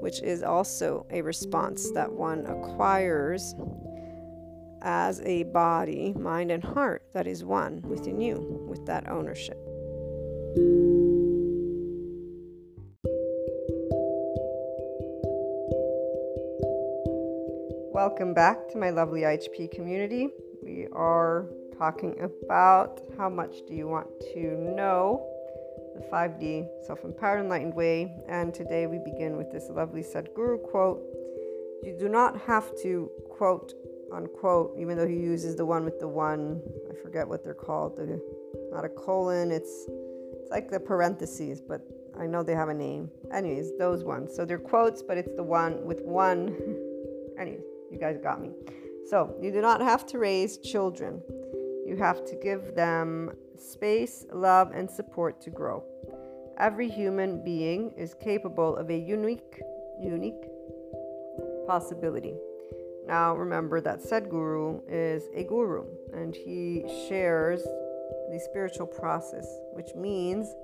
which is also a response that one acquires as a body, mind, and heart that is one within you with that ownership. Welcome back to my lovely IHP community. We are talking about how much do you want to know the 5D self empowered enlightened way. And today we begin with this lovely Sadhguru quote You do not have to, quote, unquote, even though he uses the one with the one, I forget what they're called, the, not a colon, it's, it's like the parentheses, but I know they have a name. Anyways, those ones. So they're quotes, but it's the one with one. Anyways, you guys got me. So you do not have to raise children. You have to give them space, love, and support to grow. Every human being is capable of a unique, unique possibility. Now, remember that Sadhguru is a guru and he shares the spiritual process, which means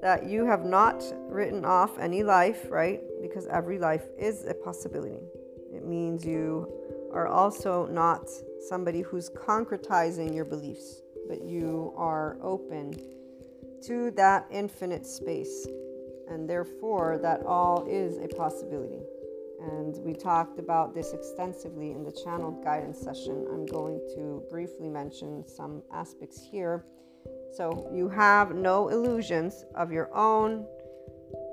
that you have not written off any life, right? Because every life is a possibility. It means you are also not somebody who's concretizing your beliefs, but you are open to that infinite space, and therefore that all is a possibility. And we talked about this extensively in the channeled guidance session. I'm going to briefly mention some aspects here. So you have no illusions of your own.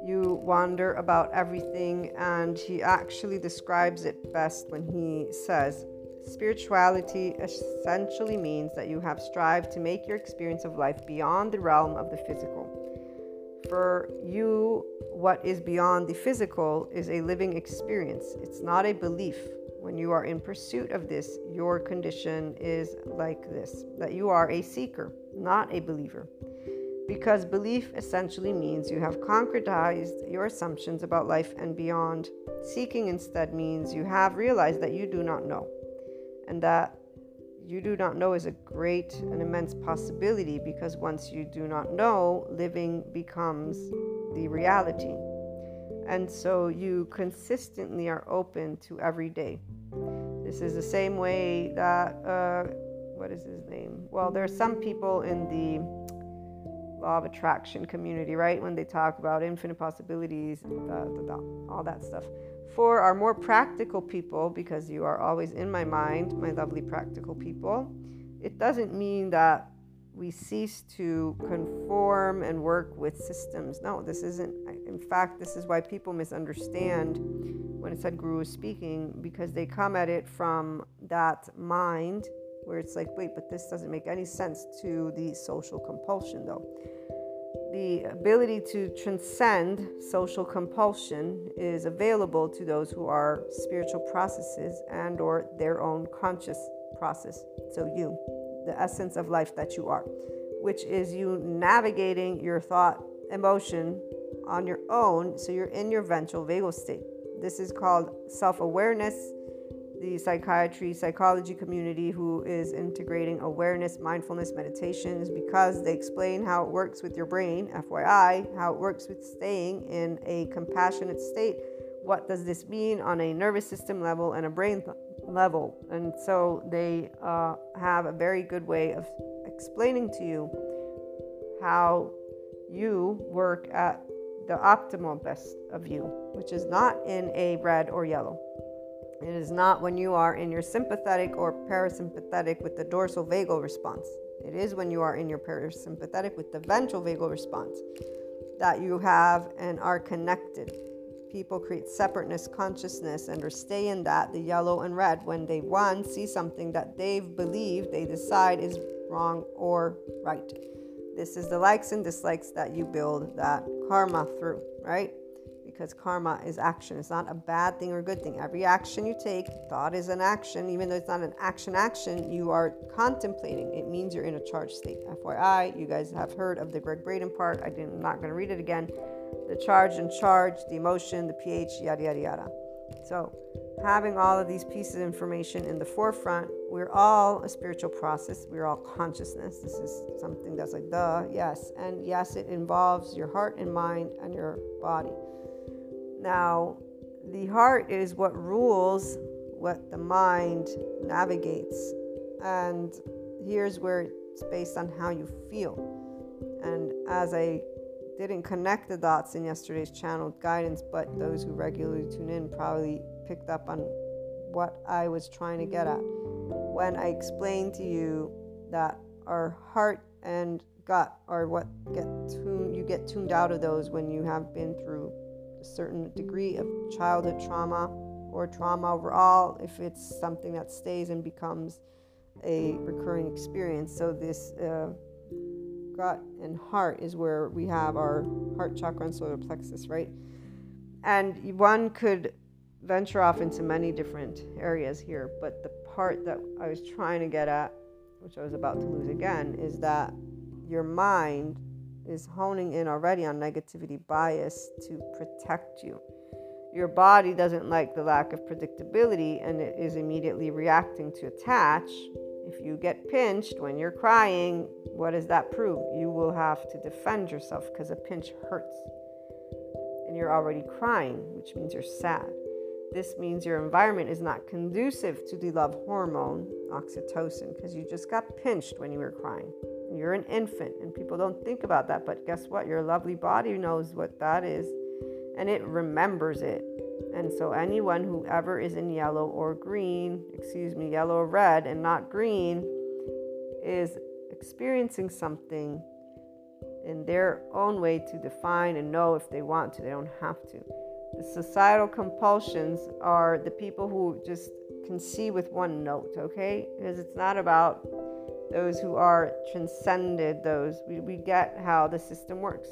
You wander about everything, and he actually describes it best when he says, Spirituality essentially means that you have strived to make your experience of life beyond the realm of the physical. For you, what is beyond the physical is a living experience, it's not a belief. When you are in pursuit of this, your condition is like this that you are a seeker, not a believer. Because belief essentially means you have concretized your assumptions about life and beyond. Seeking instead means you have realized that you do not know, and that you do not know is a great and immense possibility because once you do not know, living becomes the reality. And so you consistently are open to every day. This is the same way that, uh, what is his name? Well, there are some people in the law of attraction community, right? When they talk about infinite possibilities, and all that stuff. For our more practical people, because you are always in my mind, my lovely practical people, it doesn't mean that we cease to conform and work with systems. No, this isn't. In fact, this is why people misunderstand when it Sadhguru is speaking, because they come at it from that mind where it's like, wait, but this doesn't make any sense to the social compulsion, though. The ability to transcend social compulsion is available to those who are spiritual processes and or their own conscious process. So you, the essence of life that you are, which is you navigating your thought, emotion on your own. So you're in your ventral vagal state. This is called self awareness the psychiatry psychology community who is integrating awareness mindfulness meditations because they explain how it works with your brain fyi how it works with staying in a compassionate state. What does this mean on a nervous system level and a brain th- level? And so they uh, have a very good way of explaining to you how you work at the optimal best of you which is not in a red or yellow it is not when you are in your sympathetic or parasympathetic with the dorsal vagal response. It is when you are in your parasympathetic with the ventral vagal response that you have and are connected. People create separateness, consciousness, and or stay in that, the yellow and red, when they one see something that they've believed they decide is wrong or right. This is the likes and dislikes that you build that karma through, right? Because karma is action. It's not a bad thing or good thing. Every action you take, thought is an action. Even though it's not an action action, you are contemplating. It means you're in a charged state. FYI, you guys have heard of the Gregg Braden part. I am not going to read it again. The charge and charge, the emotion, the pH, yada, yada, yada. So, having all of these pieces of information in the forefront, we're all a spiritual process. We're all consciousness. This is something that's like, duh, yes. And yes, it involves your heart and mind and your body. Now, the heart is what rules what the mind navigates. And here's where it's based on how you feel. And as I didn't connect the dots in yesterday's channel guidance, but those who regularly tune in probably picked up on what I was trying to get at when I explained to you that our heart and gut are what get tuned you get tuned out of those when you have been through a certain degree of childhood trauma or trauma overall if it's something that stays and becomes a recurring experience. So, this uh, gut and heart is where we have our heart chakra and solar plexus, right? And one could venture off into many different areas here, but the part that I was trying to get at, which I was about to lose again, is that your mind is honing in already on negativity bias to protect you. Your body doesn't like the lack of predictability and it is immediately reacting to attach. If you get pinched when you're crying, what does that prove? You will have to defend yourself because a pinch hurts. And you're already crying, which means you're sad. This means your environment is not conducive to the love hormone, oxytocin, because you just got pinched when you were crying. You're an infant, and people don't think about that. But guess what? Your lovely body knows what that is, and it remembers it. And so, anyone who ever is in yellow or green, excuse me, yellow or red, and not green, is experiencing something in their own way to define and know if they want to. They don't have to. The societal compulsions are the people who just can see with one note, okay? Because it's not about those who are transcended, those we, we get how the system works.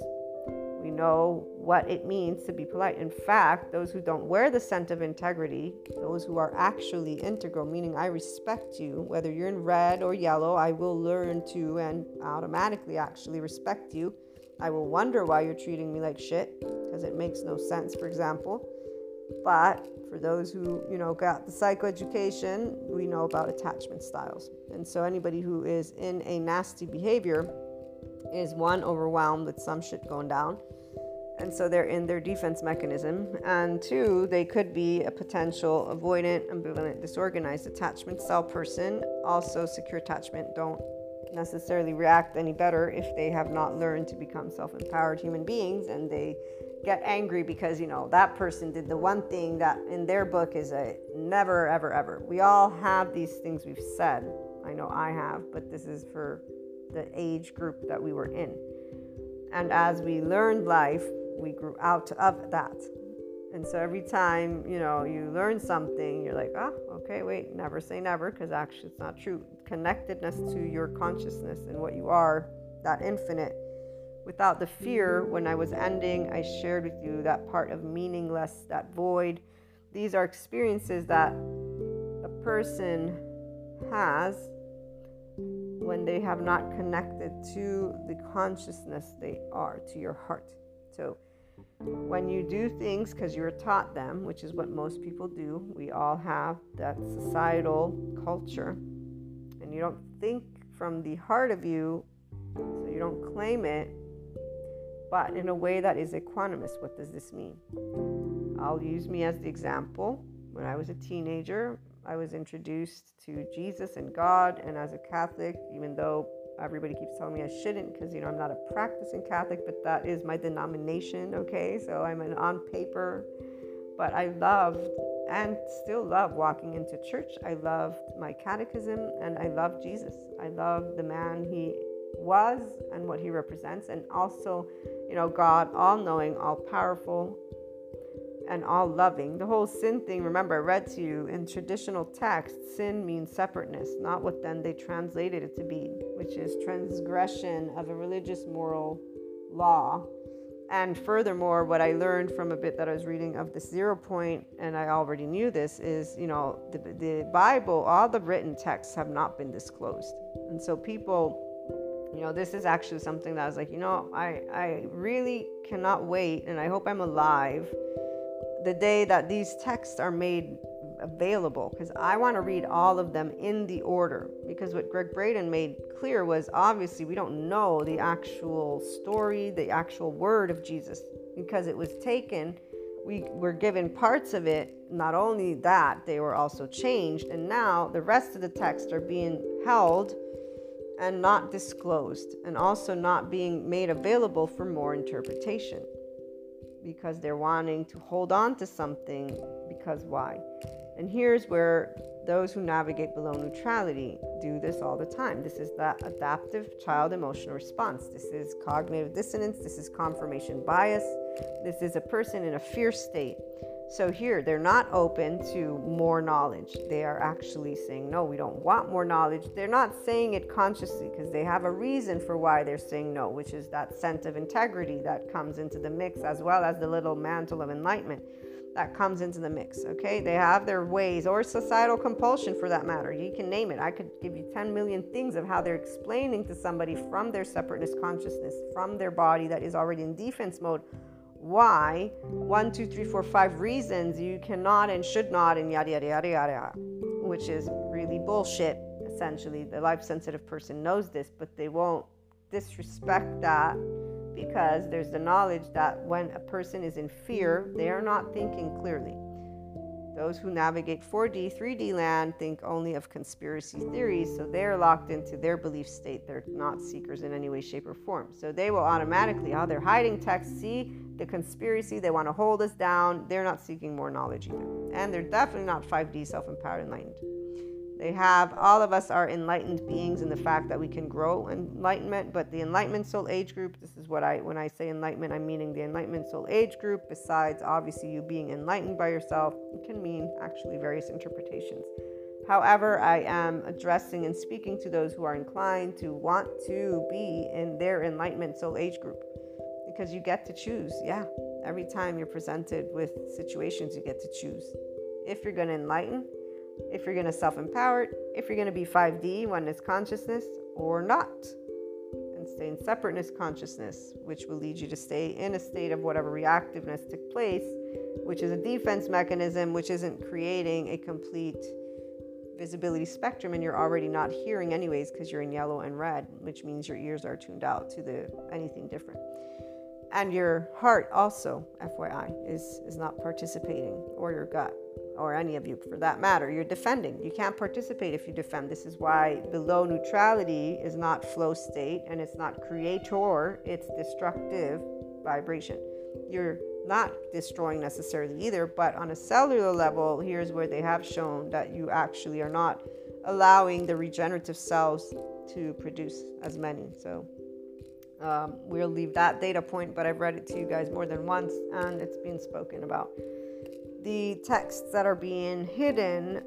We know what it means to be polite. In fact, those who don't wear the scent of integrity, those who are actually integral, meaning I respect you, whether you're in red or yellow, I will learn to and automatically actually respect you. I will wonder why you're treating me like shit because it makes no sense, for example. But for those who, you know, got the psychoeducation, we know about attachment styles. And so anybody who is in a nasty behavior is one overwhelmed with some shit going down. And so they're in their defense mechanism. And two, they could be a potential avoidant, ambivalent, disorganized attachment style person. Also, secure attachment. Don't necessarily react any better if they have not learned to become self empowered human beings and they get angry because, you know, that person did the one thing that in their book is a never, ever, ever. We all have these things we've said. I know I have, but this is for the age group that we were in. And as we learned life, we grew out of that. And so every time, you know, you learn something, you're like, oh, okay, wait, never say never, because actually it's not true. Connectedness to your consciousness and what you are, that infinite. Without the fear, when I was ending, I shared with you that part of meaningless, that void. These are experiences that a person has when they have not connected to the consciousness they are, to your heart. So, when you do things because you're taught them, which is what most people do, we all have that societal culture, and you don't think from the heart of you, so you don't claim it, but in a way that is equanimous. What does this mean? I'll use me as the example. When I was a teenager, I was introduced to Jesus and God, and as a Catholic, even though everybody keeps telling me I shouldn't because you know I'm not a practicing Catholic, but that is my denomination, okay? So I'm an on paper, but I loved and still love walking into church. I loved my catechism and I love Jesus. I love the man he was and what he represents, and also, you know, God, all knowing, all powerful, and all loving. The whole sin thing, remember, I read to you in traditional text, sin means separateness, not what then they translated it to be, which is transgression of a religious moral law. And furthermore, what I learned from a bit that I was reading of the zero point, and I already knew this, is you know, the, the Bible, all the written texts have not been disclosed. And so people, you know, this is actually something that I was like, you know, I, I really cannot wait, and I hope I'm alive the day that these texts are made available because I want to read all of them in the order. Because what Gregg Braden made clear was obviously we don't know the actual story, the actual word of Jesus, because it was taken. We were given parts of it. Not only that, they were also changed. And now the rest of the text are being held and not disclosed, and also not being made available for more interpretation because they're wanting to hold on to something because why? And here's where those who navigate below neutrality do this all the time. This is the adaptive child emotional response. This is cognitive dissonance. This is confirmation bias. This is a person in a fear state so here, they're not open to more knowledge. They are actually saying, no, we don't want more knowledge. They're not saying it consciously because they have a reason for why they're saying no, which is that sense of integrity that comes into the mix, as well as the little mantle of enlightenment that comes into the mix. Okay, they have their ways, or societal compulsion for that matter. You can name it. I could give you 10 million things of how they're explaining to somebody from their separateness consciousness, from their body that is already in defense mode why one, two, three, four, five reasons you cannot and should not, and yada, yada, yada, yada, which is really bullshit, essentially. The life sensitive person knows this, but they won't disrespect that because there's the knowledge that when a person is in fear, they are not thinking clearly. Those who navigate 4D, 3D land think only of conspiracy theories, so they're locked into their belief state. They're not seekers in any way, shape, or form. So they will automatically, oh, they're hiding text. See the conspiracy, they want to hold us down. They're not seeking more knowledge either. And they're definitely not 5D self empowered enlightened. They have, all of us are enlightened beings in the fact that we can grow enlightenment, but the enlightenment soul age group, this is what I, when I say enlightenment, I'm meaning the enlightenment soul age group, besides obviously you being enlightened by yourself, it can mean actually various interpretations. However, I am addressing and speaking to those who are inclined to want to be in their enlightenment soul age group because you get to choose. Yeah, every time you're presented with situations, you get to choose. If you're going to enlighten, if you're going to self empower, if you're going to be 5D, oneness consciousness, or not. And stay in separateness consciousness, which will lead you to stay in a state of whatever reactiveness took place, which is a defense mechanism, which isn't creating a complete visibility spectrum and you're already not hearing anyways because you're in yellow and red which means your ears are tuned out to the anything different and your heart also fyi is is not participating or your gut or any of you for that matter. You're defending. You can't participate if you defend. This is why below neutrality is not flow state and it's not creator, it's destructive vibration. You're not destroying necessarily either, but on a cellular level, here's where they have shown that you actually are not allowing the regenerative cells to produce as many. So um, we'll leave that data point, but I've read it to you guys more than once and it's been spoken about. The texts that are being hidden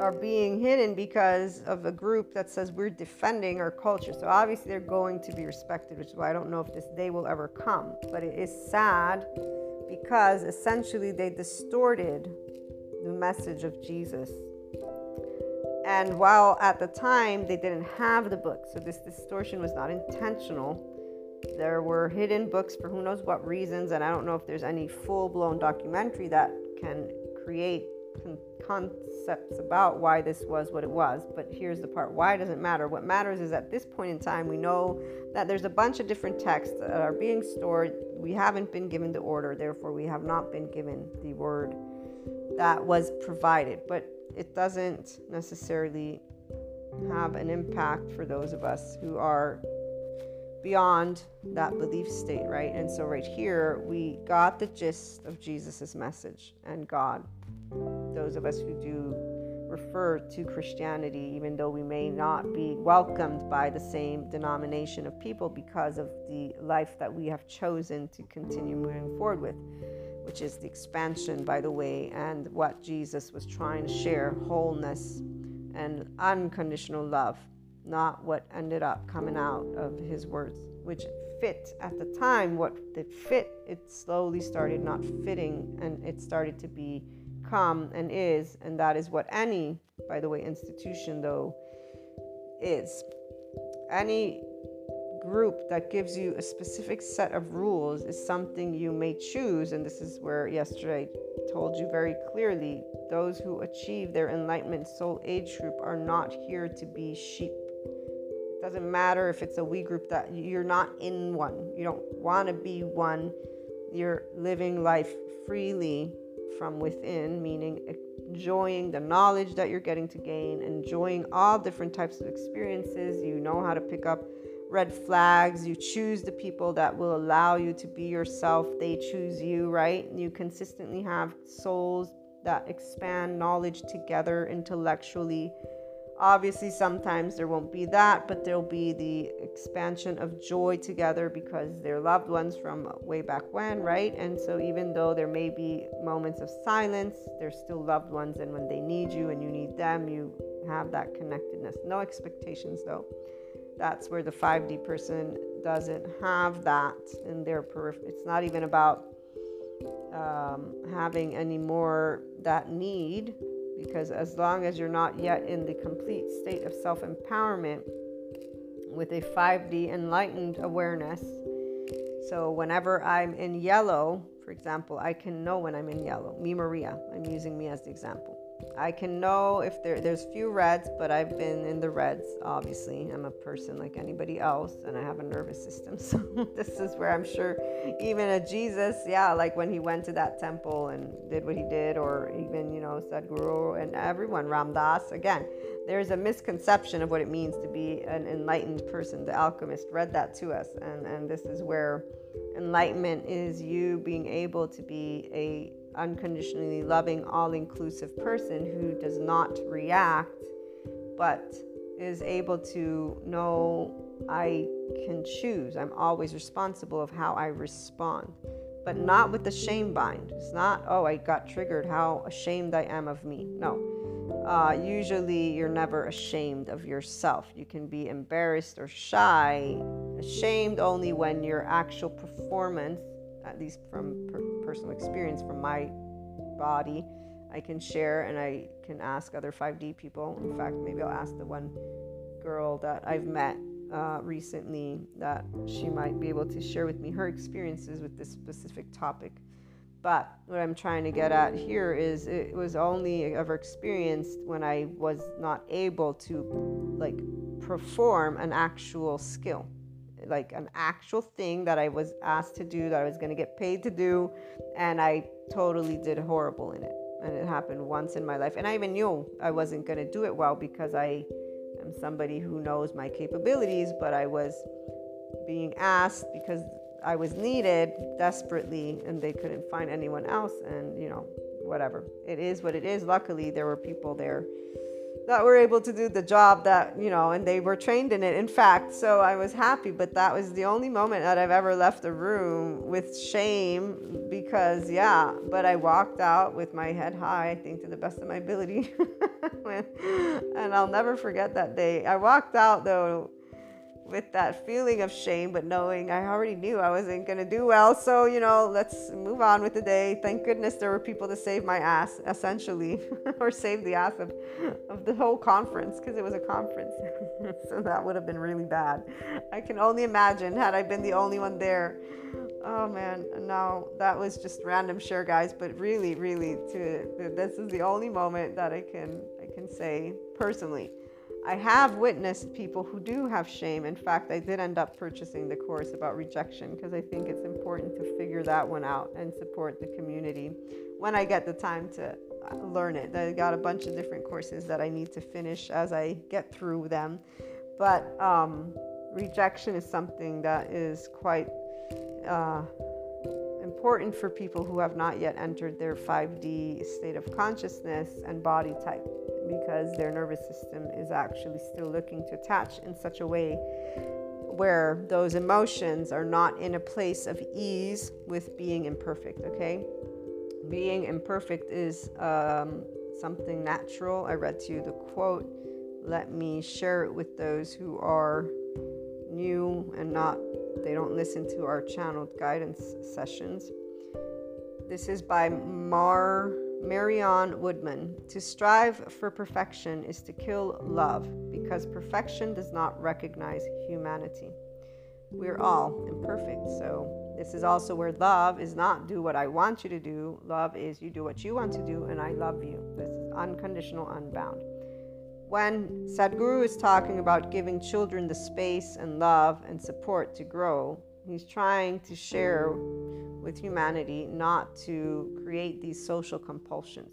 are being hidden because of a group that says we're defending our culture. So obviously they're going to be respected, which is why I don't know if this day will ever come. But it is sad because essentially they distorted the message of Jesus. And while at the time they didn't have the book, so this distortion was not intentional. There were hidden books for who knows what reasons, and I don't know if there's any full blown documentary that can create con- concepts about why this was what it was. But here's the part why does it matter? What matters is at this point in time, we know that there's a bunch of different texts that are being stored. We haven't been given the order, therefore, we have not been given the word that was provided. But it doesn't necessarily have an impact for those of us who are beyond that belief state, right? And so, right here, we got the gist of Jesus' message and God. Those of us who do refer to Christianity, even though we may not be welcomed by the same denomination of people because of the life that we have chosen to continue moving forward with, which is the expansion, by the way, and what Jesus was trying to share wholeness and unconditional love not what ended up coming out of his words, which fit at the time. What did fit, it slowly started not fitting and it started to become and is, and that is what any, by the way, institution though is. Any group that gives you a specific set of rules is something you may choose, and this is where yesterday told you very clearly those who achieve their enlightenment soul age group are not here to be sheep doesn't matter if it's a we group that you're not in one. You don't want to be one. You're living life freely from within, meaning enjoying the knowledge that you're getting to gain, enjoying all different types of experiences. You know how to pick up red flags. You choose the people that will allow you to be yourself. They choose you, right? You consistently have souls that expand knowledge together intellectually Obviously, sometimes there won't be that, but there'll be the expansion of joy together because they're loved ones from way back when, right? And so, even though there may be moments of silence, they're still loved ones. And when they need you and you need them, you have that connectedness. No expectations, though. That's where the 5D person doesn't have that in their periphery. It's not even about um, having any more that need because as long as you're not yet in the complete state of self empowerment with a 5D enlightened awareness, so whenever I'm in yellow, for example, I can know when I'm in yellow. Me, Maria, I'm using me as the example. I can know if there there's few reds, but I've been in the reds. Obviously, I'm a person like anybody else, and I have a nervous system. So this is where I'm sure even a Jesus, yeah, like when he went to that temple and did what he did, or even you know Sadhguru and everyone, Ram Dass. Again, there's a misconception of what it means to be an enlightened person. The alchemist read that to us, and and this is where enlightenment is you being able to be a unconditionally loving, all inclusive person who does not react but is able to know I can choose. I'm always responsible of how I respond, but not with the shame bind. It's not, oh, I got triggered, how ashamed I am of me. No. Uh, usually, you're never ashamed of yourself. You can be embarrassed or shy, ashamed only when your actual performance, at least from per- personal experience from my body I can share and I can ask other 5D people. In fact, maybe I'll ask the one girl that I've met uh, recently that she might be able to share with me her experiences with this specific topic. But what I'm trying to get at here is it was only ever experienced when I was not able to like perform an actual skill like an actual thing that I was asked to do, that I was going to get paid to do, and I totally did horrible in it. and it happened once in my life. And I even knew I wasn't going to do it well because I am somebody who knows my capabilities, but I was being asked because I was needed desperately and they couldn't find anyone else. And, you know, whatever. It is what it is. Luckily, there were people there that were able to do the job that you know and they were trained in it. In fact so i was happy but that was the only moment that i've ever left the room with shame because yeah but i walked out with my head high i think to the best of my ability. And i'll never forget that day. I walked out though with that feeling of shame, but knowing I already knew I wasn't going to do well. So, you know, let's move on with the day. Thank goodness there were people to save my ass, essentially, or save the ass of, of the whole conference because it was a conference. so that would have been really bad. I can only imagine had I been the only one there. Oh man, no, that was just random share, guys. But really, really, to this is the only moment that I can I can say personally I have witnessed people who do have shame. In fact, I did end up purchasing the course about rejection because I think it's important to figure that one out and support the community when I get the time to uh, learn it. I got a bunch of different courses that I need to finish as I get through them. But um, rejection is something that is quite uh, important for people who have not yet entered their 5D state of consciousness and body type because their nervous system is actually still looking to attach in such a way where those emotions are not in a place of ease with being imperfect, okay? Being imperfect is um, something natural. I read to you the quote. Let me share it with those who are new and not, they don't listen to our channeled guidance sessions. This is by Mar Marion Woodman To strive for perfection is to kill love because perfection does not recognize humanity. We're all imperfect, so this is also where love is not do what I want you to do. Love is you do what you want to do, and I love you. This is unconditional, unbound. When Sadhguru is talking about giving children the space and love and support to grow, he's trying to share with humanity not to create these social compulsions.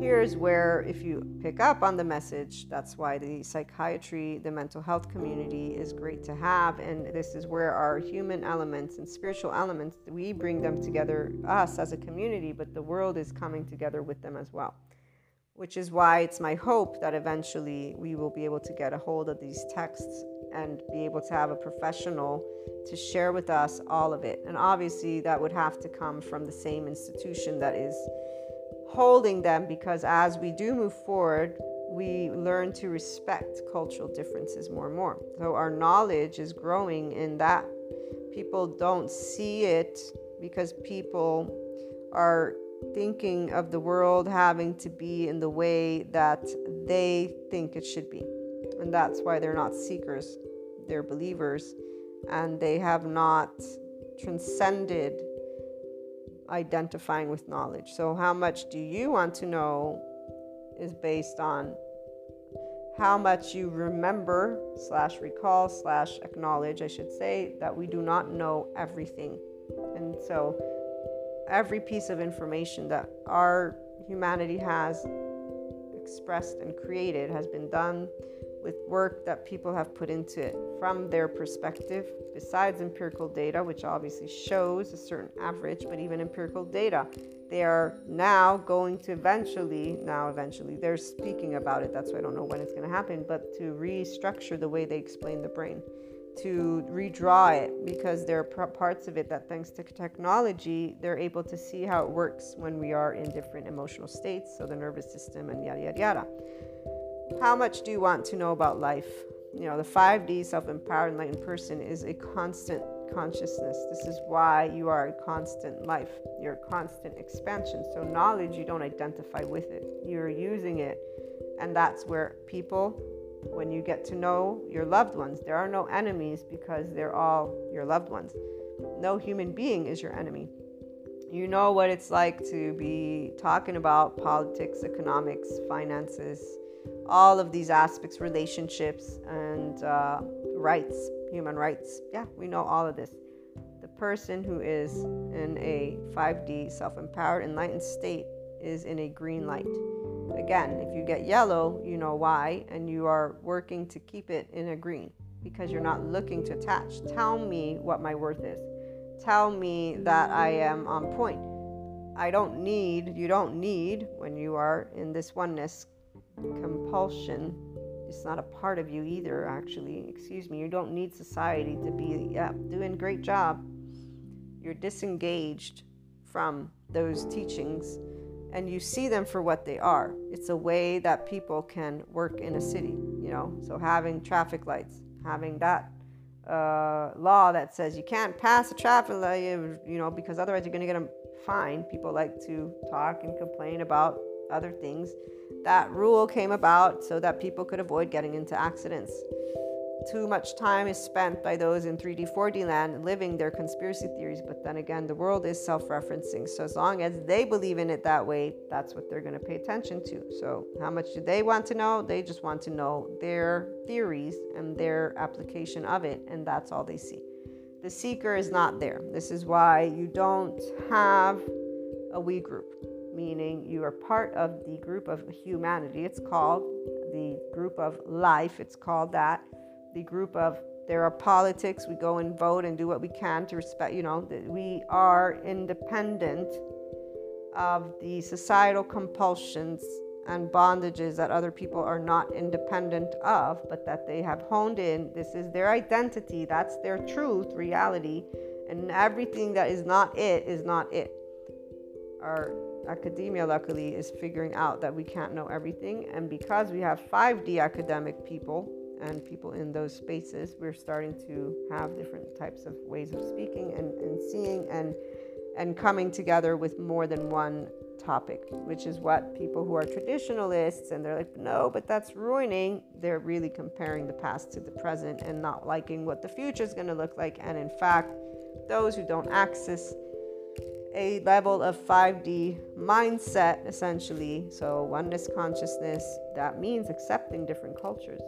Here's where, if you pick up on the message, that's why the psychiatry, the mental health community is great to have. And this is where our human elements and spiritual elements, we bring them together, us as a community, but the world is coming together with them as well. Which is why it's my hope that eventually we will be able to get a hold of these texts and be able to have a professional to share with us all of it. And obviously, that would have to come from the same institution that is holding them because as we do move forward, we learn to respect cultural differences more and more. So our knowledge is growing in that. People don't see it because people are thinking of the world having to be in the way that they think it should be. And that's why they're not seekers, they're believers, and they have not transcended identifying with knowledge. So, how much do you want to know is based on how much you remember slash recall slash acknowledge, I should say, that we do not know everything. And so, every piece of information that our humanity has expressed and created has been done with work that people have put into it from their perspective, besides empirical data, which obviously shows a certain average, but even empirical data, they are now going to eventually, now eventually, they're speaking about it. That's why I don't know when it's going to happen, but to restructure the way they explain the brain, to redraw it, because there are parts of it that, thanks to technology, they're able to see how it works when we are in different emotional states, so the nervous system and yada, yada, yada. How much do you want to know about life? You know, the 5D self empowered enlightened person is a constant consciousness. This is why you are a constant life. You're a constant expansion. So, knowledge, you don't identify with it, you're using it. And that's where people, when you get to know your loved ones, there are no enemies because they're all your loved ones. No human being is your enemy. You know what it's like to be talking about politics, economics, finances, all of these aspects, relationships, and uh, rights, human rights. Yeah, we know all of this. The person who is in a 5D self empowered, enlightened state is in a green light. Again, if you get yellow, you know why, and you are working to keep it in a green because you're not looking to attach. Tell me what my worth is. Tell me that I am on point. I don't need, you don't need, when you are in this oneness compulsion, it's not a part of you either, actually. Excuse me, you don't need society to be, yeah, doing great job. You're disengaged from those teachings and you see them for what they are. It's a way that people can work in a city, you know. So having traffic lights, having that uh, law that says you can't pass a traffic light, you know, because otherwise you're going to get a fine. People like to talk and complain about other things. That rule came about so that people could avoid getting into accidents too much time is spent by those in 3D, 4D land living their conspiracy theories. But then again, the world is self referencing. So as long as they believe in it that way, that's what they're going to pay attention to. So, how much do they want to know? They just want to know their theories and their application of it. And that's all they see. The seeker is not there. This is why you don't have a we group, meaning you are part of the group of humanity. It's called the group of life, it's called that the group of there are politics we go and vote and do what we can to respect you know we are independent of the societal compulsions and bondages that other people are not independent of but that they have honed in. This is their identity. That's their truth reality. And everything that is not it is not it. Our academia luckily is figuring out that we can't know everything. And because we have 5d academic people and people in those spaces, we're starting to have different types of ways of speaking and, and seeing and and coming together with more than one topic, which is what people who are traditionalists and they're like, no, but that's ruining. They're really comparing the past to the present and not liking what the future is going to look like. And in fact, those who don't access a level of 5D mindset, essentially, so oneness consciousness, that means accepting different cultures.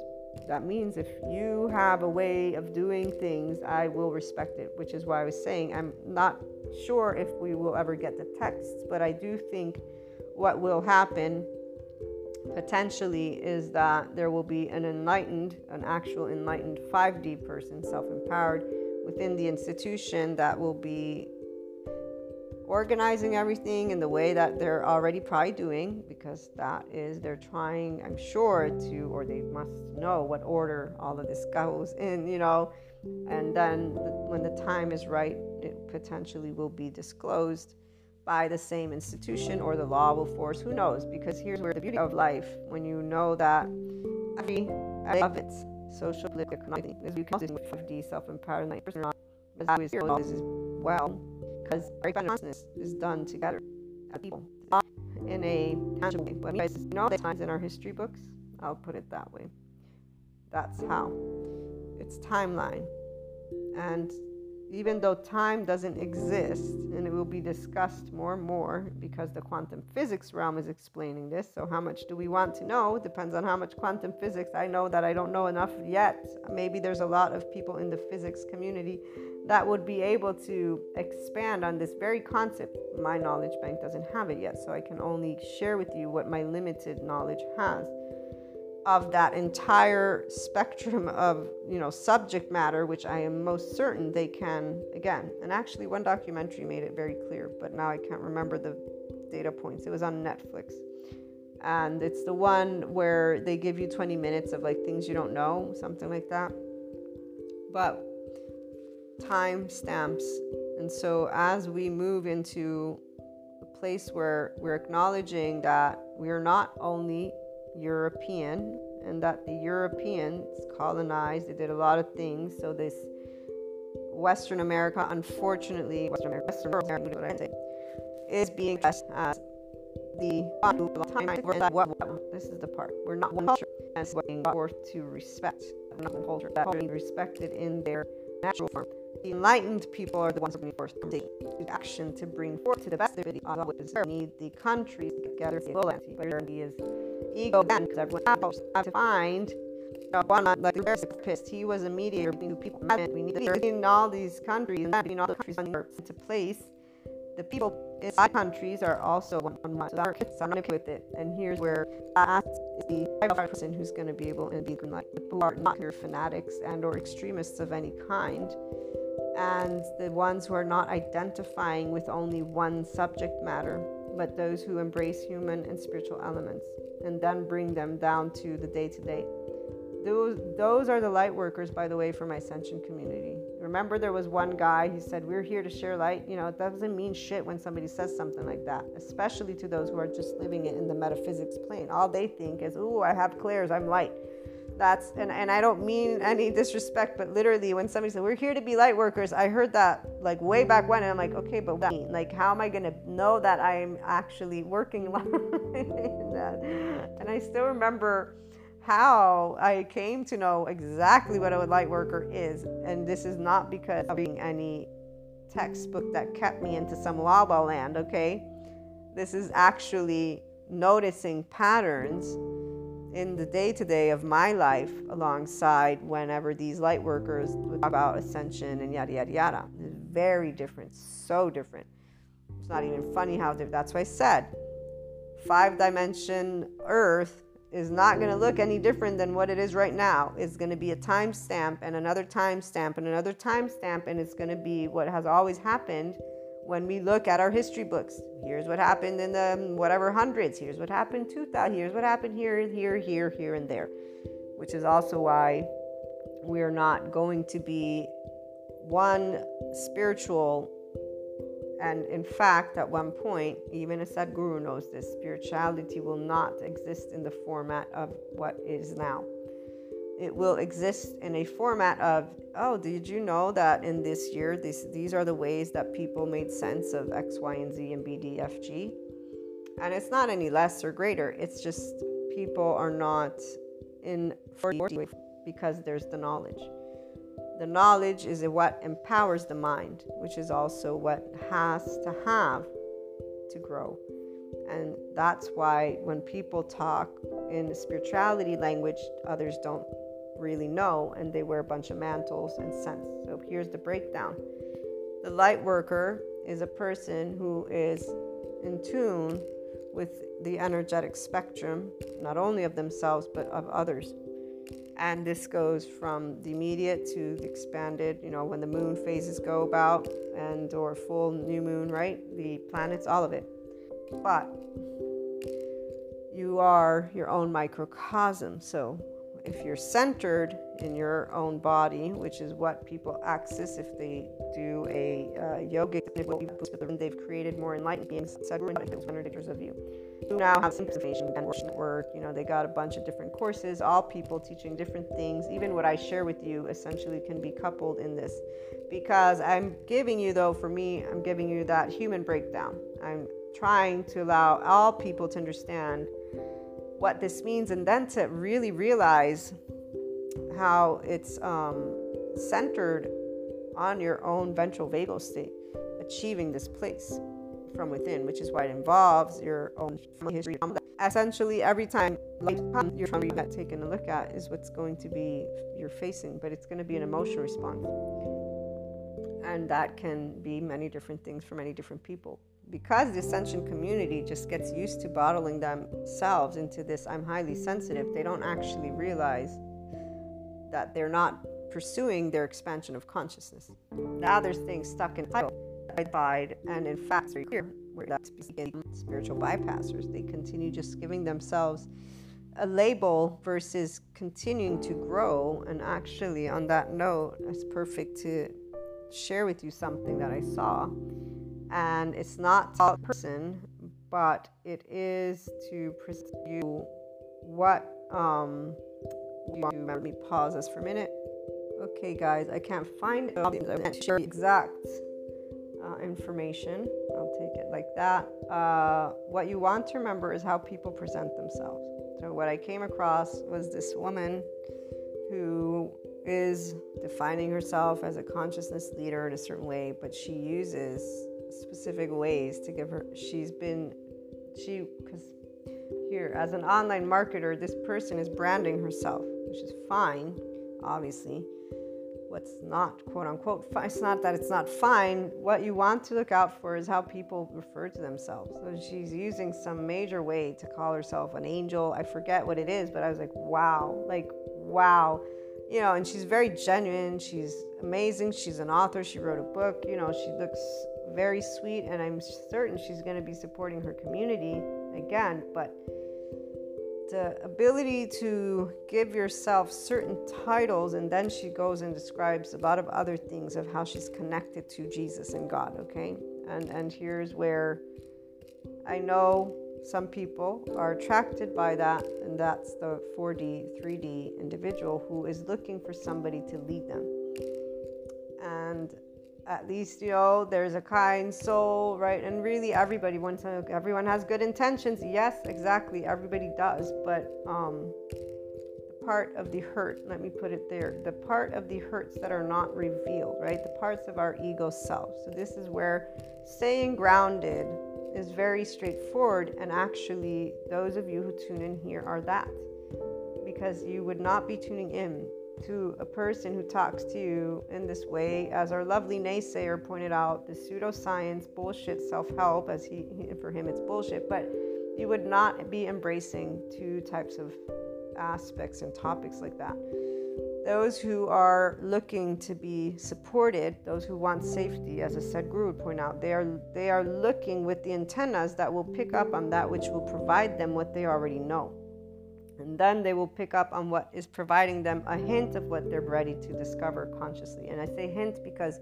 That means if you have a way of doing things, I will respect it, which is why I was saying I'm not sure if we will ever get the texts, but I do think what will happen potentially is that there will be an enlightened, an actual enlightened 5D person, self empowered within the institution that will be organizing everything in the way that they're already probably doing because that is they're trying i'm sure to or they must know what order all of this goes in you know? And then the, when the time is right it potentially will be disclosed by the same institution or the law will force who knows? Because here's where the beauty of life when you know that every of its social political economic is you can do 5d self-empowerment as well because our consciousness is done together as people in a tangible way. But you guys know the times in our history books, I'll put it that way. That's how. It's timeline. And even though time doesn't exist, and it will be discussed more and more because the quantum physics realm is explaining this. So, how much do we want to know? Depends on how much quantum physics. I know that I don't know enough yet. Maybe there's a lot of people in the physics community that would be able to expand on this very concept. My knowledge bank doesn't have it yet, so I can only share with you what my limited knowledge has of that entire spectrum of you know subject matter which i am most certain they can again and actually one documentary made it very clear but now i can't remember the data points. It was on netflix. And it's the one where they give you 20 minutes of like things you don't know something like that. But time stamps. And so as we move into a place where we're acknowledging that we're not only European and that the Europeans colonized, they did a lot of things. So, this Western America, unfortunately, Western America, Western America is being as the this is the part. We're not one culture. As being forth to respect. Culture. That being respected in their natural form the enlightened people are the ones who are forced to take action to bring forth to the best of it need the countries to get together where is ego then because everyone has to find one like the therapist he was a mediator between people we need in all these countries and between all the countries into place The people inside countries are also one one. So I'm okay with it. And here's where that is the person who's going to be able to be light. Who are not your fanatics and or extremists of any kind. And the ones who are not identifying with only one subject matter, but those who embrace human and spiritual elements and then bring them down to the day to day those those are the light workers by the way for my ascension community. Remember there was one guy who said we're here to share light. You know it doesn't mean shit when somebody says something like that especially to those who are just living it in the metaphysics plane. All they think is oh i have clairs i'm light that's and, and i don't mean any disrespect but literally when somebody said we're here to be light workers i heard that like way back when and i'm like okay but like how am i to know that i'm actually working and i still remember how I came to know exactly what a light worker is. And this is not because of being any textbook that kept me into some la la land, okay? This is actually noticing patterns in the day to day of my life alongside whenever these light workers talk about ascension and yada yada yada. It's very different, so different. It's not even funny how that's why I said five dimension earth is not going to look any different than what it is right now. It's going to be a timestamp and another timestamp and another timestamp, and it's going to be what has always happened when we look at our history books. Here's what happened in the um, whatever hundreds. Here's what happened 2000. Here's what happened here, here, here, here, and there. Which is also why we're not going to be one spiritual and in fact, at one point, even a Sadhguru knows this spirituality will not exist in the format of what is now. It will exist in a format of, oh, did you know that in this year, this, these are the ways that people made sense of X, Y, and Z and B, D, F, G? And it's not any less or greater. It's just people are not in for because there's the knowledge. The knowledge is what empowers the mind, which is also what has to have to grow. And that's why when people talk in spirituality language, others don't really know and they wear a bunch of mantles and scents. So here's the breakdown. The light worker is a person who is in tune with the energetic spectrum, not only of themselves, but of others. And this goes from the immediate to the expanded you know when the moon phases go about and or full new moon right? The planets all of it. But you are your own microcosm. So if you're centered in your own body, which is what people access if they do a uh, yoga, they've created more enlightened beings, pictures of you. Who now have some information and work. You know, they got a bunch of different courses, all people teaching different things. Even what I share with you essentially can be coupled in this, because I'm giving you, though, for me, I'm giving you that human breakdown. I'm trying to allow all people to understand what this means and then to really realize how it's um, centered on your own ventral vagal state, achieving this place from within, which is why it involves your own history. Essentially, every time you're taken a look at is what's going to be you're facing, but it's going to be an emotional response. And that can be many different things for many different people because the ascension community just gets used to bottling themselves into this i'm highly sensitive they don't actually realize that they're not pursuing their expansion of consciousness. Now they're staying stuck in identified and in fact very clear where that's spiritual bypassers. They continue just giving themselves a label versus continuing to grow. And actually on that note it's perfect to share with you something that i saw and it's not a person, but it is to present you what um let me pause this for a minute. Okay, guys, I can't find it. I can't share the exact uh, information. I'll take it like that. Uh, what you want to remember is how people present themselves. So, what I came across was this woman who is defining herself as a consciousness leader in a certain way, but she uses specific ways to give her. She's been, she, because here, as an online marketer, this person is branding herself, which is fine, obviously. what's not quote unquote it's not that it's not fine. What you want to look out for is how people refer to themselves. So she's using some major way to call herself an angel. I forget what it is but i was like wow like wow. You know and she's very genuine. She's amazing. She's an author. She wrote a book. You know she looks very sweet and i'm certain she's going to be supporting her community again but the ability to give yourself certain titles and then she goes and describes a lot of other things of how she's connected to Jesus and God, okay? And and here's where I know some people are attracted by that and that's the 4D, 3D individual who is looking for somebody to lead them. And at least you know there's a kind soul right? And really everybody wants to everyone has good intentions. Yes exactly everybody does. But um the part of the hurt let me put it there the part of the hurts that are not revealed right? The parts of our ego self. So this is where staying grounded is very straightforward. And actually those of you who tune in here are that. Because you would not be tuning in to a person who talks to you in this way, as our lovely naysayer pointed out, the pseudoscience bullshit self help, as he, for him it's bullshit, but you would not be embracing two types of aspects and topics like that. Those who are looking to be supported, those who want safety, as a Sadhguru would point out, they are they are looking with the antennas that will pick up on that which will provide them what they already know. And then they will pick up on what is providing them a hint of what they're ready to discover consciously. And I say hint because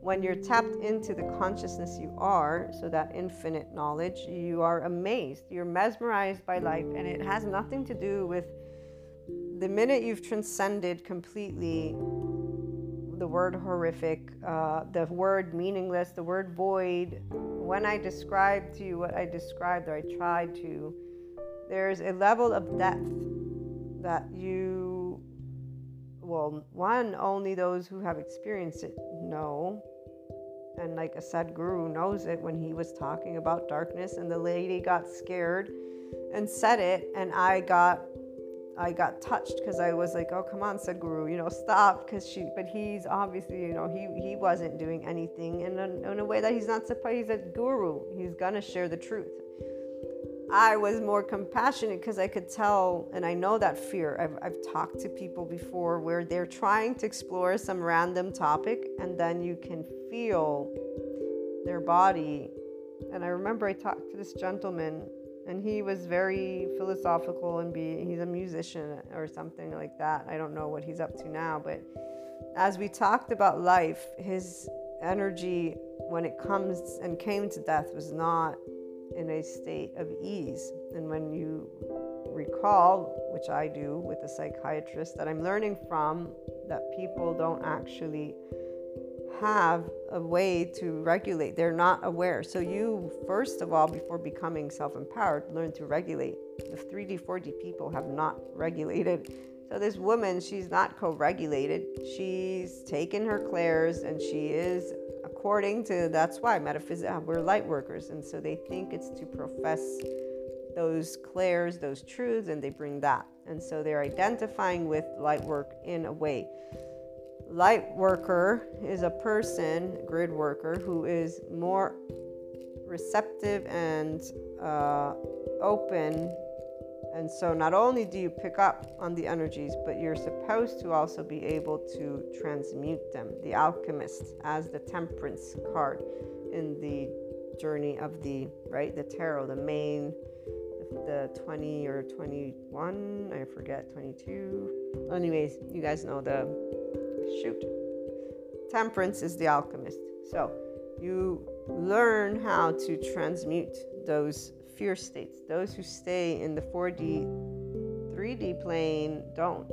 when you're tapped into the consciousness you are, so that infinite knowledge, you are amazed. You're mesmerized by life, and it has nothing to do with the minute you've transcended completely the word horrific, uh, the word meaningless, the word void. When I described to you what I described, or I tried to, there's a level of depth that you, well, one, only those who have experienced it know. And like a Sadhguru knows it when he was talking about darkness, and the lady got scared and said it, and I got I got touched because I was like, "Oh, come on, Sadhguru, you know, stop." Because she, but he's obviously, you know, he he wasn't doing anything in a, in a way that he's not supposed. He's a guru. He's gonna share the truth. I was more compassionate because I could tell, and I know that fear. I've, I've talked to people before where they're trying to explore some random topic, and then you can feel their body. And I remember I talked to this gentleman, and he was very philosophical and he's a musician or something like that. I don't know what he's up to now, but as we talked about life, his energy when it comes and came to death was not in a state of ease. And when you recall, which I do with a psychiatrist, that I'm learning from that people don't actually have a way to regulate. They're not aware. So, you, first of all, before becoming self empowered, learn to regulate. The 3D, 4D people have not regulated. So, this woman, she's not co regulated. She's taken her clairs and she is according to that's why metaphysics we're light workers and so they think it's to profess those clairs those truths and they bring that. And so they're identifying with light work in a way. Light worker is a person grid worker who is more receptive and uh, open and so not only do you pick up on the energies, but you're supposed to also be able to transmute them. The alchemist as the temperance card in the journey of the right the tarot, the main the 20 or 21, I forget, 22. Anyways, you guys know the shoot. Temperance is the alchemist. So you learn how to transmute those fear states. Those who stay in the 4D, 3D plane don't.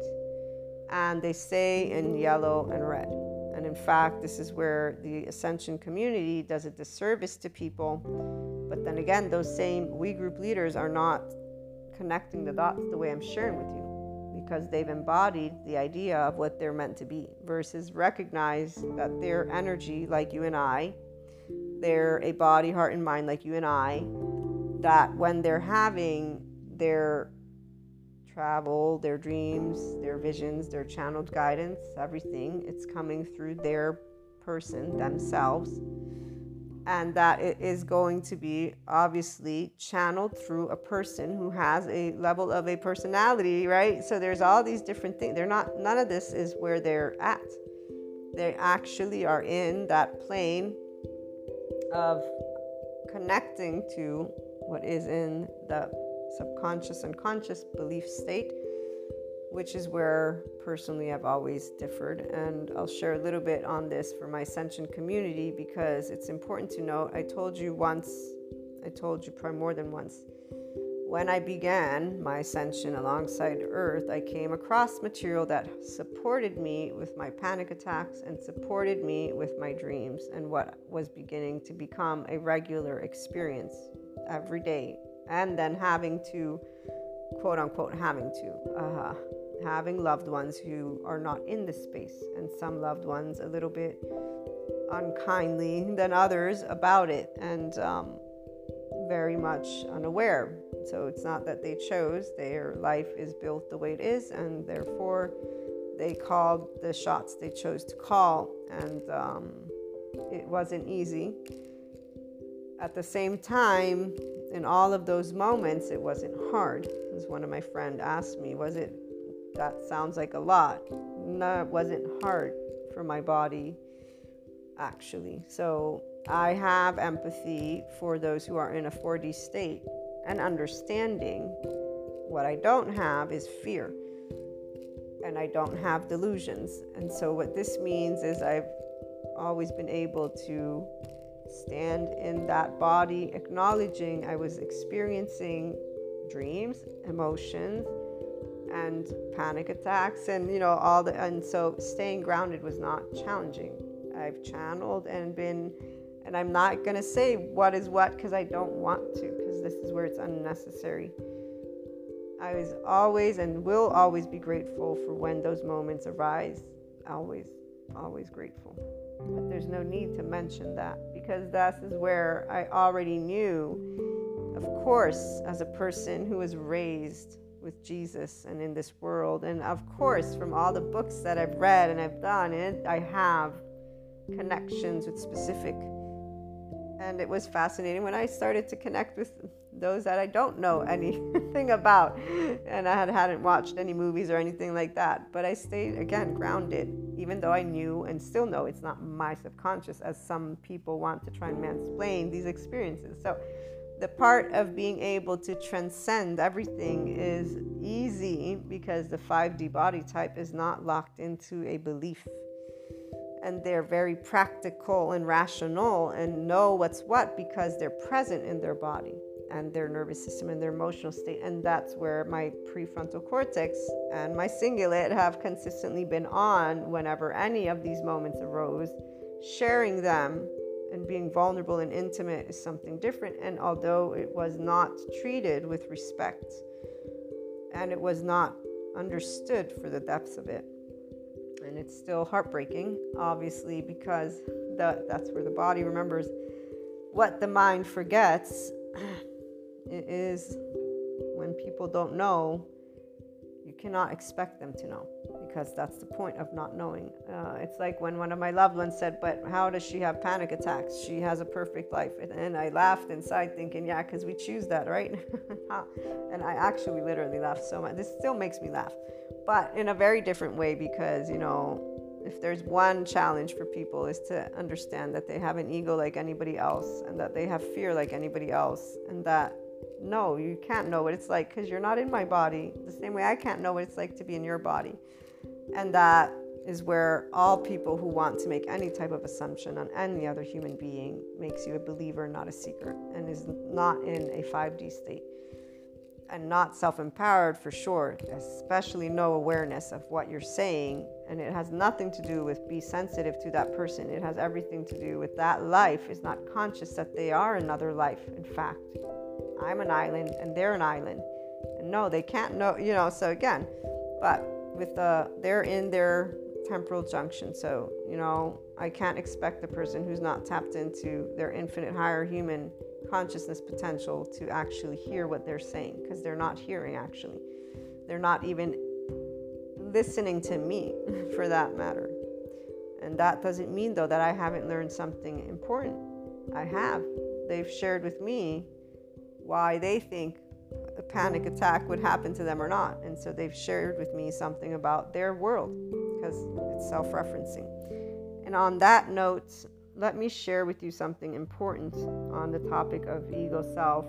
And they stay in yellow and red. And in fact, this is where the ascension community does a disservice to people. But then again, those same we group leaders are not connecting the dots the way I'm sharing with you because they've embodied the idea of what they're meant to be versus recognize that their energy, like you and I, they're a body, heart, and mind, like you and I, that when they're having their travel, their dreams, their visions, their channeled guidance, everything. It's coming through their person, themselves. And that it is going to be obviously channeled through a person who has a level of a personality, right? So there's all these different things. They're not, none of this is where they're at. They actually are in that plane of connecting to what is in the subconscious and conscious belief state, which is where personally I've always differed. And I'll share a little bit on this for my ascension community because it's important to note. I told you once, I told you probably more than once. When I began my ascension alongside Earth, I came across material that supported me with my panic attacks and supported me with my dreams and what was beginning to become a regular experience every day. And then having to quote unquote having to uh, having loved ones who are not in this space and some loved ones a little bit unkindly than others about it and um, very much unaware. So it's not that they chose their life is built the way it is and therefore they called the shots they chose to call. And um, it wasn't easy at the same time in all of those moments, it wasn't hard. As one of my friends asked me, was it, that sounds like a lot. No, it wasn't hard for my body, actually. So I have empathy for those who are in a 4D state and understanding. What I don't have is fear. And I don't have delusions. And so, what this means is I've always been able to stand in that body, acknowledging I was experiencing dreams, emotions, and panic attacks, and you know, all the, and so staying grounded was not challenging. I've channeled and been, and I'm not gonna say what is what because I don't want to, because this is where it's unnecessary. I was always and will always be grateful for when those moments arise. Always, always grateful. But there's no need to mention that because that is where I already knew, of course, as a person who was raised with Jesus and in this world, and of course, from all the books that I've read and I've done, it, I have connections with specific. And it was fascinating when I started to connect with those that I don't know anything about, and I had, hadn't watched any movies or anything like that. But I stayed again grounded even though I knew and still know it's not my subconscious, as some people want to try and mansplain these experiences. So, the part of being able to transcend everything is easy because the 5D body type is not locked into a belief. And they're very practical and rational and know what's what because they're present in their body and their nervous system and their emotional state. And that's where my prefrontal cortex and my cingulate have consistently been on whenever any of these moments arose. Sharing them and being vulnerable and intimate is something different. And although it was not treated with respect and it was not understood for the depths of it, and it's still heartbreaking, obviously, because the, that's where the body remembers what the mind forgets. It is when people don't know, you cannot expect them to know because that's the point of not knowing. Uh, it's like when one of my loved ones said, But how does she have panic attacks? She has a perfect life. And I laughed inside, thinking, Yeah, because we choose that, right? and I actually literally laughed so much. This still makes me laugh, but in a very different way because, you know, if there's one challenge for people is to understand that they have an ego like anybody else and that they have fear like anybody else and that no, you can't know what it's like because you're not in my body. The same way I can't know what it's like to be in your body. And that is where all people who want to make any type of assumption on any other human being makes you a believer, not a seeker, and is not in a 5D state and not self empowered for sure, especially no awareness of what you're saying. And it has nothing to do with be sensitive to that person. It has everything to do with that life is not conscious that they are another life, in fact. I'm an island and they're an island. And no, they can't know, you know, so again, but with the, they're in their temporal junction. So, you know, I can't expect the person who's not tapped into their infinite higher human consciousness potential to actually hear what they're saying because they're not hearing actually. They're not even listening to me for that matter. And that doesn't mean, though, that I haven't learned something important. I have. They've shared with me why they think a panic attack would happen to them or not. And so they've shared with me something about their world because it's self referencing. And on that note, let me share with you something important on the topic of ego self.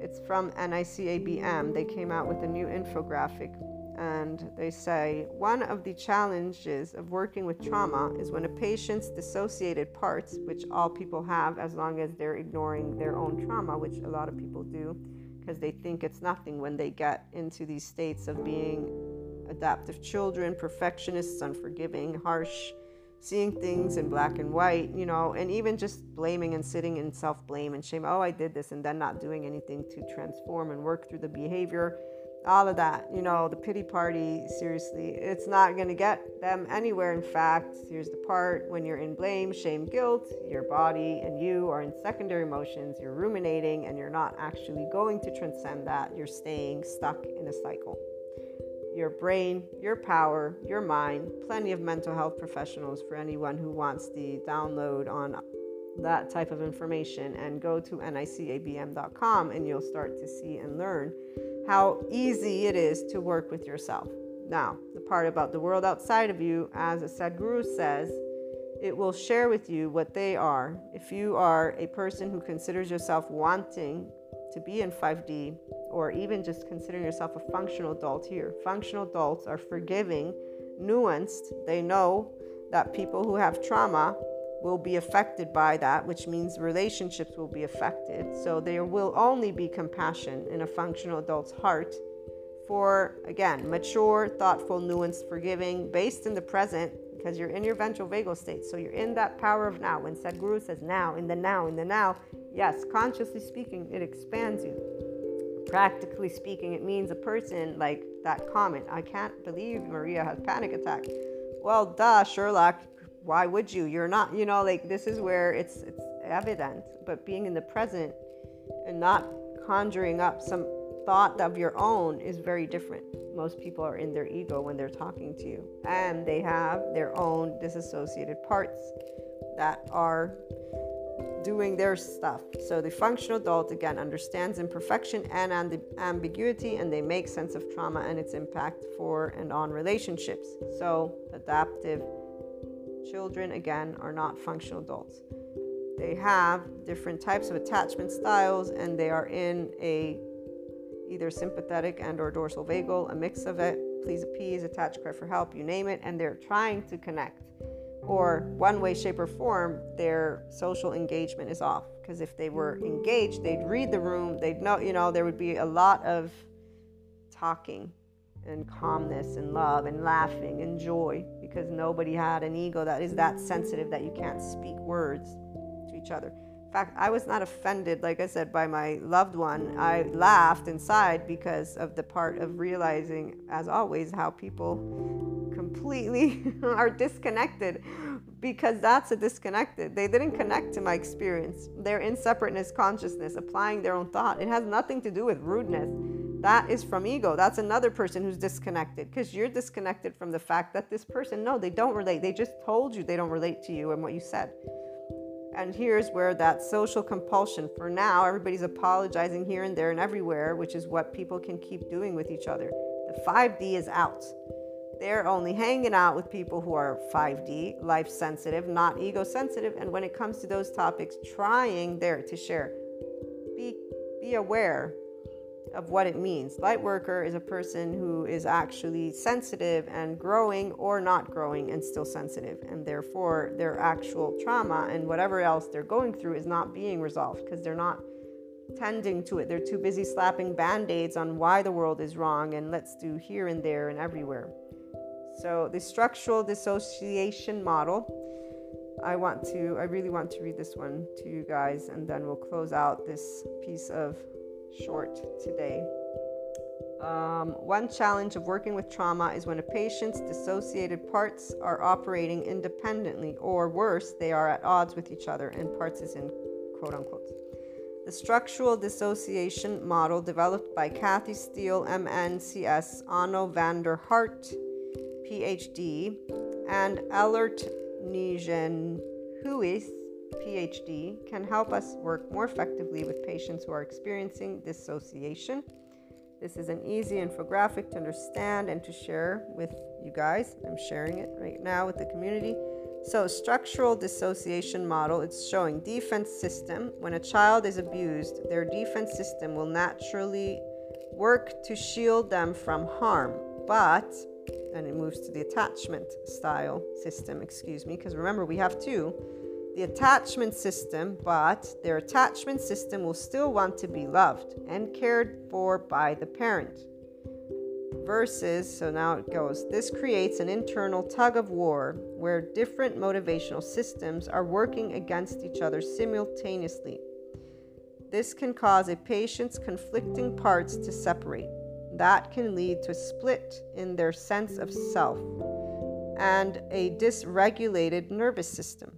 It's from NICABM. They came out with a new infographic and they say one of the challenges of working with trauma is when a patient's dissociated parts, which all people have as long as they're ignoring their own trauma, which a lot of people do because they think it's nothing when they get into these states of being adaptive children, perfectionists, unforgiving, harsh, seeing things in black and white, you know, and even just blaming and sitting in self blame and shame. Oh, I did this, and then not doing anything to transform and work through the behavior all of that, you know, the pity party, seriously, it's not going to get them anywhere. In fact, here's the part when you're in blame, shame, guilt, your body and you are in secondary emotions, you're ruminating, and you're not actually going to transcend that. You're staying stuck in a cycle. Your brain, your power, your mind, plenty of mental health professionals for anyone who wants the download on that type of information and go to nicabm.com and you'll start to see and learn how easy it is to work with yourself. Now, the part about the world outside of you, as a Sadhguru says, it will share with you what they are. If you are a person who considers yourself wanting to be in 5D, or even just considering yourself a functional adult here, functional adults are forgiving, nuanced. They know that people who have trauma will be affected by that, which means relationships will be affected. So there will only be compassion in a functional adult's heart for, again, mature, thoughtful, nuanced, forgiving, based in the present, because you're in your ventral vagal state. So you're in that power of now. When Sadhguru says now, in the now, in the now, yes, consciously speaking, it expands you. Practically speaking, it means a person like that comment, I can't believe Maria has panic attack. Well, duh, Sherlock, why would you you're not you know like this is where it's it's evident but being in the present and not conjuring up some thought of your own is very different most people are in their ego when they're talking to you and they have their own disassociated parts that are doing their stuff. So the functional adult again understands imperfection and ambiguity and they make sense of trauma and its impact for and on relationships. So adaptive Children, again, are not functional adults. They have different types of attachment styles and they are in a either sympathetic and or dorsal vagal, a mix of it, please appease, attach, cry for help, you name it, and they're trying to connect. Or one way, shape, or form, their social engagement is off. Because if they were engaged, they'd read the room, they'd know, you know, there would be a lot of talking and calmness and love and laughing and joy because nobody had an ego that is that sensitive that you can't speak words to each other. In fact, I was not offended, like I said, by my loved one. I laughed inside because of the part of realizing, as always, how people completely are disconnected because that's a disconnected. They didn't connect to my experience. They're in separateness consciousness, applying their own thought. It has nothing to do with rudeness that is from ego. That's another person who's disconnected because you're disconnected from the fact that this person, no, they don't relate. They just told you they don't relate to you and what you said. And here's where that social compulsion, for now, everybody's apologizing here and there and everywhere, which is what people can keep doing with each other. The 5D is out. They're only hanging out with people who are 5D, life sensitive, not ego sensitive. And when it comes to those topics, trying there to share. Be, be aware of what it means. Light worker is a person who is actually sensitive and growing or not growing and still sensitive. And therefore, their actual trauma and whatever else they're going through is not being resolved because they're not tending to it. They're too busy slapping band aids on why the world is wrong and let's do here and there and everywhere. So, the structural dissociation model. I want to, I really want to read this one to you guys, and then we'll close out this piece of short today. Um, one challenge of working with trauma is when a patient's dissociated parts are operating independently, or worse, they are at odds with each other, and parts is in quote unquote. The structural dissociation model developed by Kathy Steele, MNCS, Onno van der Hart, PhD, and Ellert Nijenhuis, PhD, can help us work more effectively with patients who are experiencing dissociation. This is an easy infographic to understand and to share with you guys. I'm sharing it right now with the community. So, structural dissociation model, it's showing defense system. When a child is abused, their defense system will naturally work to shield them from harm. But, and it moves to the attachment style system, excuse me, because remember we have two the attachment system, but their attachment system will still want to be loved and cared for by the parent. Versus, so now it goes, this creates an internal tug of war where different motivational systems are working against each other simultaneously. This can cause a patient's conflicting parts to separate. That can lead to a split in their sense of self and a dysregulated nervous system.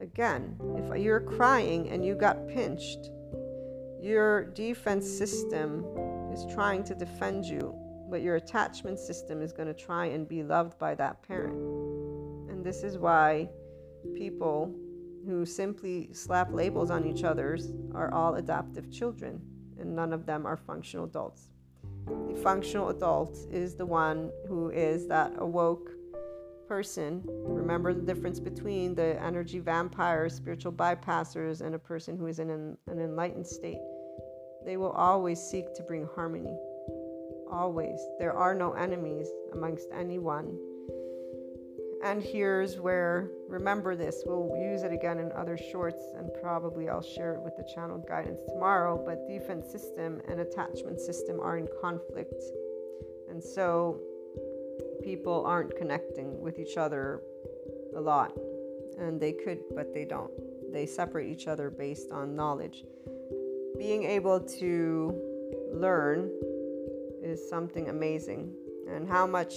Again, if you're crying and you got pinched, your defense system is trying to defend you, but your attachment system is going to try and be loved by that parent. And this is why people who simply slap labels on each other's are all adaptive children, and none of them are functional adults. The functional adult is the one who is that awoke person, remember the difference between the energy vampires, spiritual bypassers, and a person who is in an, an enlightened state. They will always seek to bring harmony. Always. There are no enemies amongst anyone. And here's where, remember this, we'll use it again in other shorts, and probably I'll share it with the channel guidance tomorrow. But defense system and attachment system are in conflict. And so people aren't connecting with each other a lot. And they could, but they don't. They separate each other based on knowledge. Being able to learn is something amazing. And how much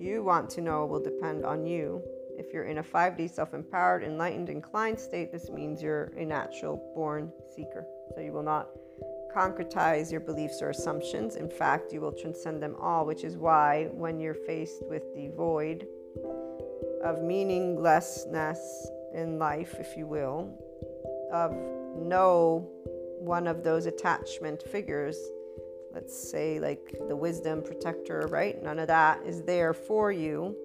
you want to know will depend on you. If you're in a 5D self empowered, enlightened, inclined state, this means you're a natural born seeker. So you will not concretize your beliefs or assumptions. In fact, you will transcend them all, which is why when you're faced with the void of meaninglessness in life, if you will, of no one of those attachment figures, let's say like the wisdom protector, right? None of that is there for you.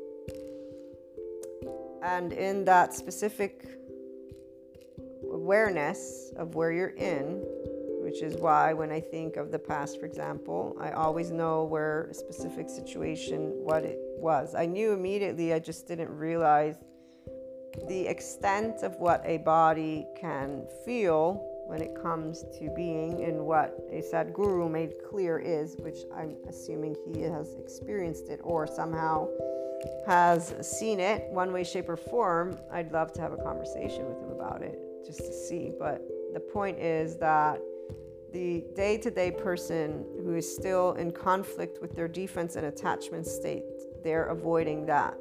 And in that specific awareness of where you're in, which is why when I think of the past, for example, I always know where a specific situation, what it was. I knew immediately, I just didn't realize the extent of what a body can feel when it comes to being and what a Sadhguru made clear is, which I'm assuming he has experienced it or somehow has seen it one way, shape, or form. I'd love to have a conversation with him about it just to see. But the point is that the day to day person who is still in conflict with their defense and attachment state, they're avoiding that,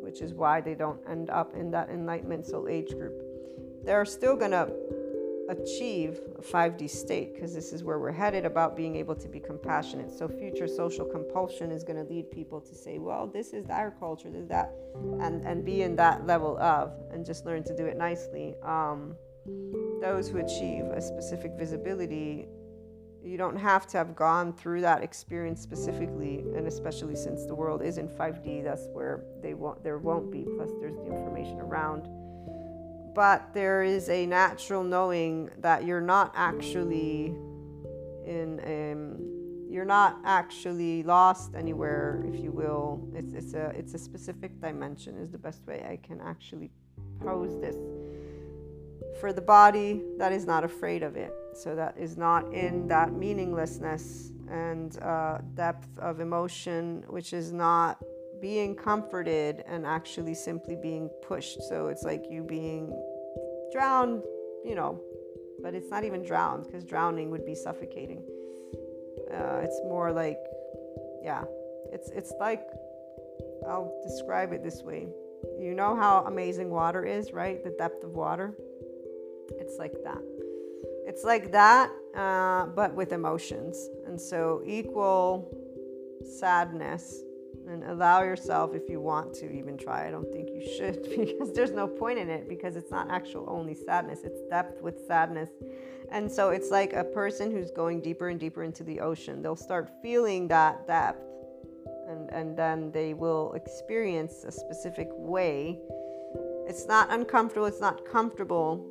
which is why they don't end up in that enlightenment soul age group. They're still going to achieve a 5D state because this is where we're headed about being able to be compassionate. So, future social compulsion is going to lead people to say, well, this is our culture, this is that, and, and be in that level of, and just learn to do it nicely. Um, those who achieve a specific visibility, you don't have to have gone through that experience specifically, and especially since the world is in 5D, that's where they won't, there won't be. Plus, there's the information around. But there is a natural knowing that you're not actually in, um, you're not actually lost anywhere, if you will. It's, it's a it's a specific dimension is the best way I can actually pose this for the body that is not afraid of it. So that is not in that meaninglessness and uh, depth of emotion, which is not being comforted and actually simply being pushed. So it's like you being drowned, you know, but it's not even drowned because drowning would be suffocating. Uh, it's more like, yeah, it's it's like I'll describe it this way. You know how amazing water is, right? The depth of water. It's like that. it's like that, uh, but with emotions. And so, equal sadness and allow yourself if you want to even try. I don't think you should because there's no point in it because it's not actual only sadness, it's depth with sadness. And so it's like a person who's going deeper and deeper into the ocean. They'll start feeling that depth and, and then they will experience a specific way. It's not uncomfortable, it's not comfortable.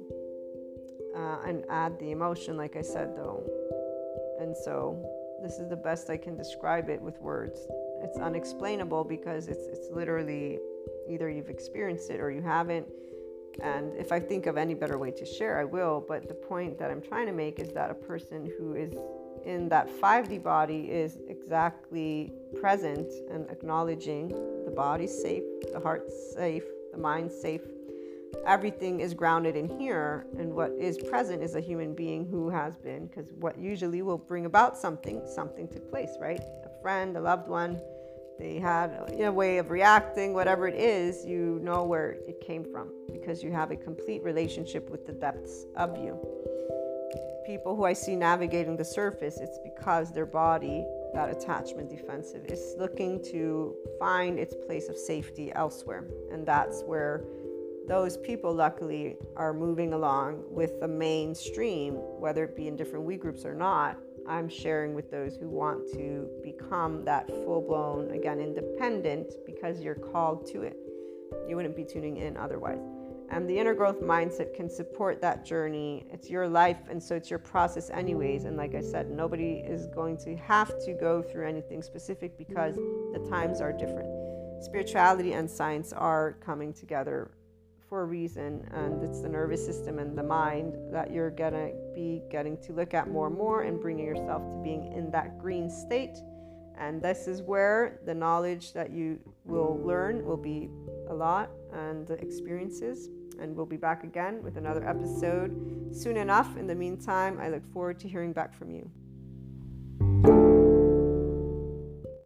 Uh, and add the emotion, like I said, though. And so this is the best I can describe it with words. It's unexplainable because it's it's literally either you've experienced it or you haven't. And if I think of any better way to share, I will. But the point that I'm trying to make is that a person who is in that 5D body is exactly present and acknowledging the body's safe, the heart's safe, the mind's safe. Everything is grounded in here, and what is present is a human being who has been, because what usually will bring about something, something took place, right? A friend, a loved one, they had a way of reacting, whatever it is, you know where it came from because you have a complete relationship with the depths of you. People who I see navigating the surface, it's because their body, that attachment defensive, is looking to find its place of safety elsewhere. And that's where those people, luckily, are moving along with the mainstream, whether it be in different we groups or not, I'm sharing with those who want to become that full blown, again, independent because you're called to it. You wouldn't be tuning in otherwise. And the inner growth mindset can support that journey. It's your life, and so it's your process, anyways. And like I said, nobody is going to have to go through anything specific because the times are different. Spirituality and science are coming together for a reason, and it's the nervous system and the mind that you're gonna be getting to look at more and more and bringing yourself to being in that green state. And this is where the knowledge that you will learn will be a lot and the experiences. And we'll be back again with another episode soon enough. In the meantime, I look forward to hearing back from you.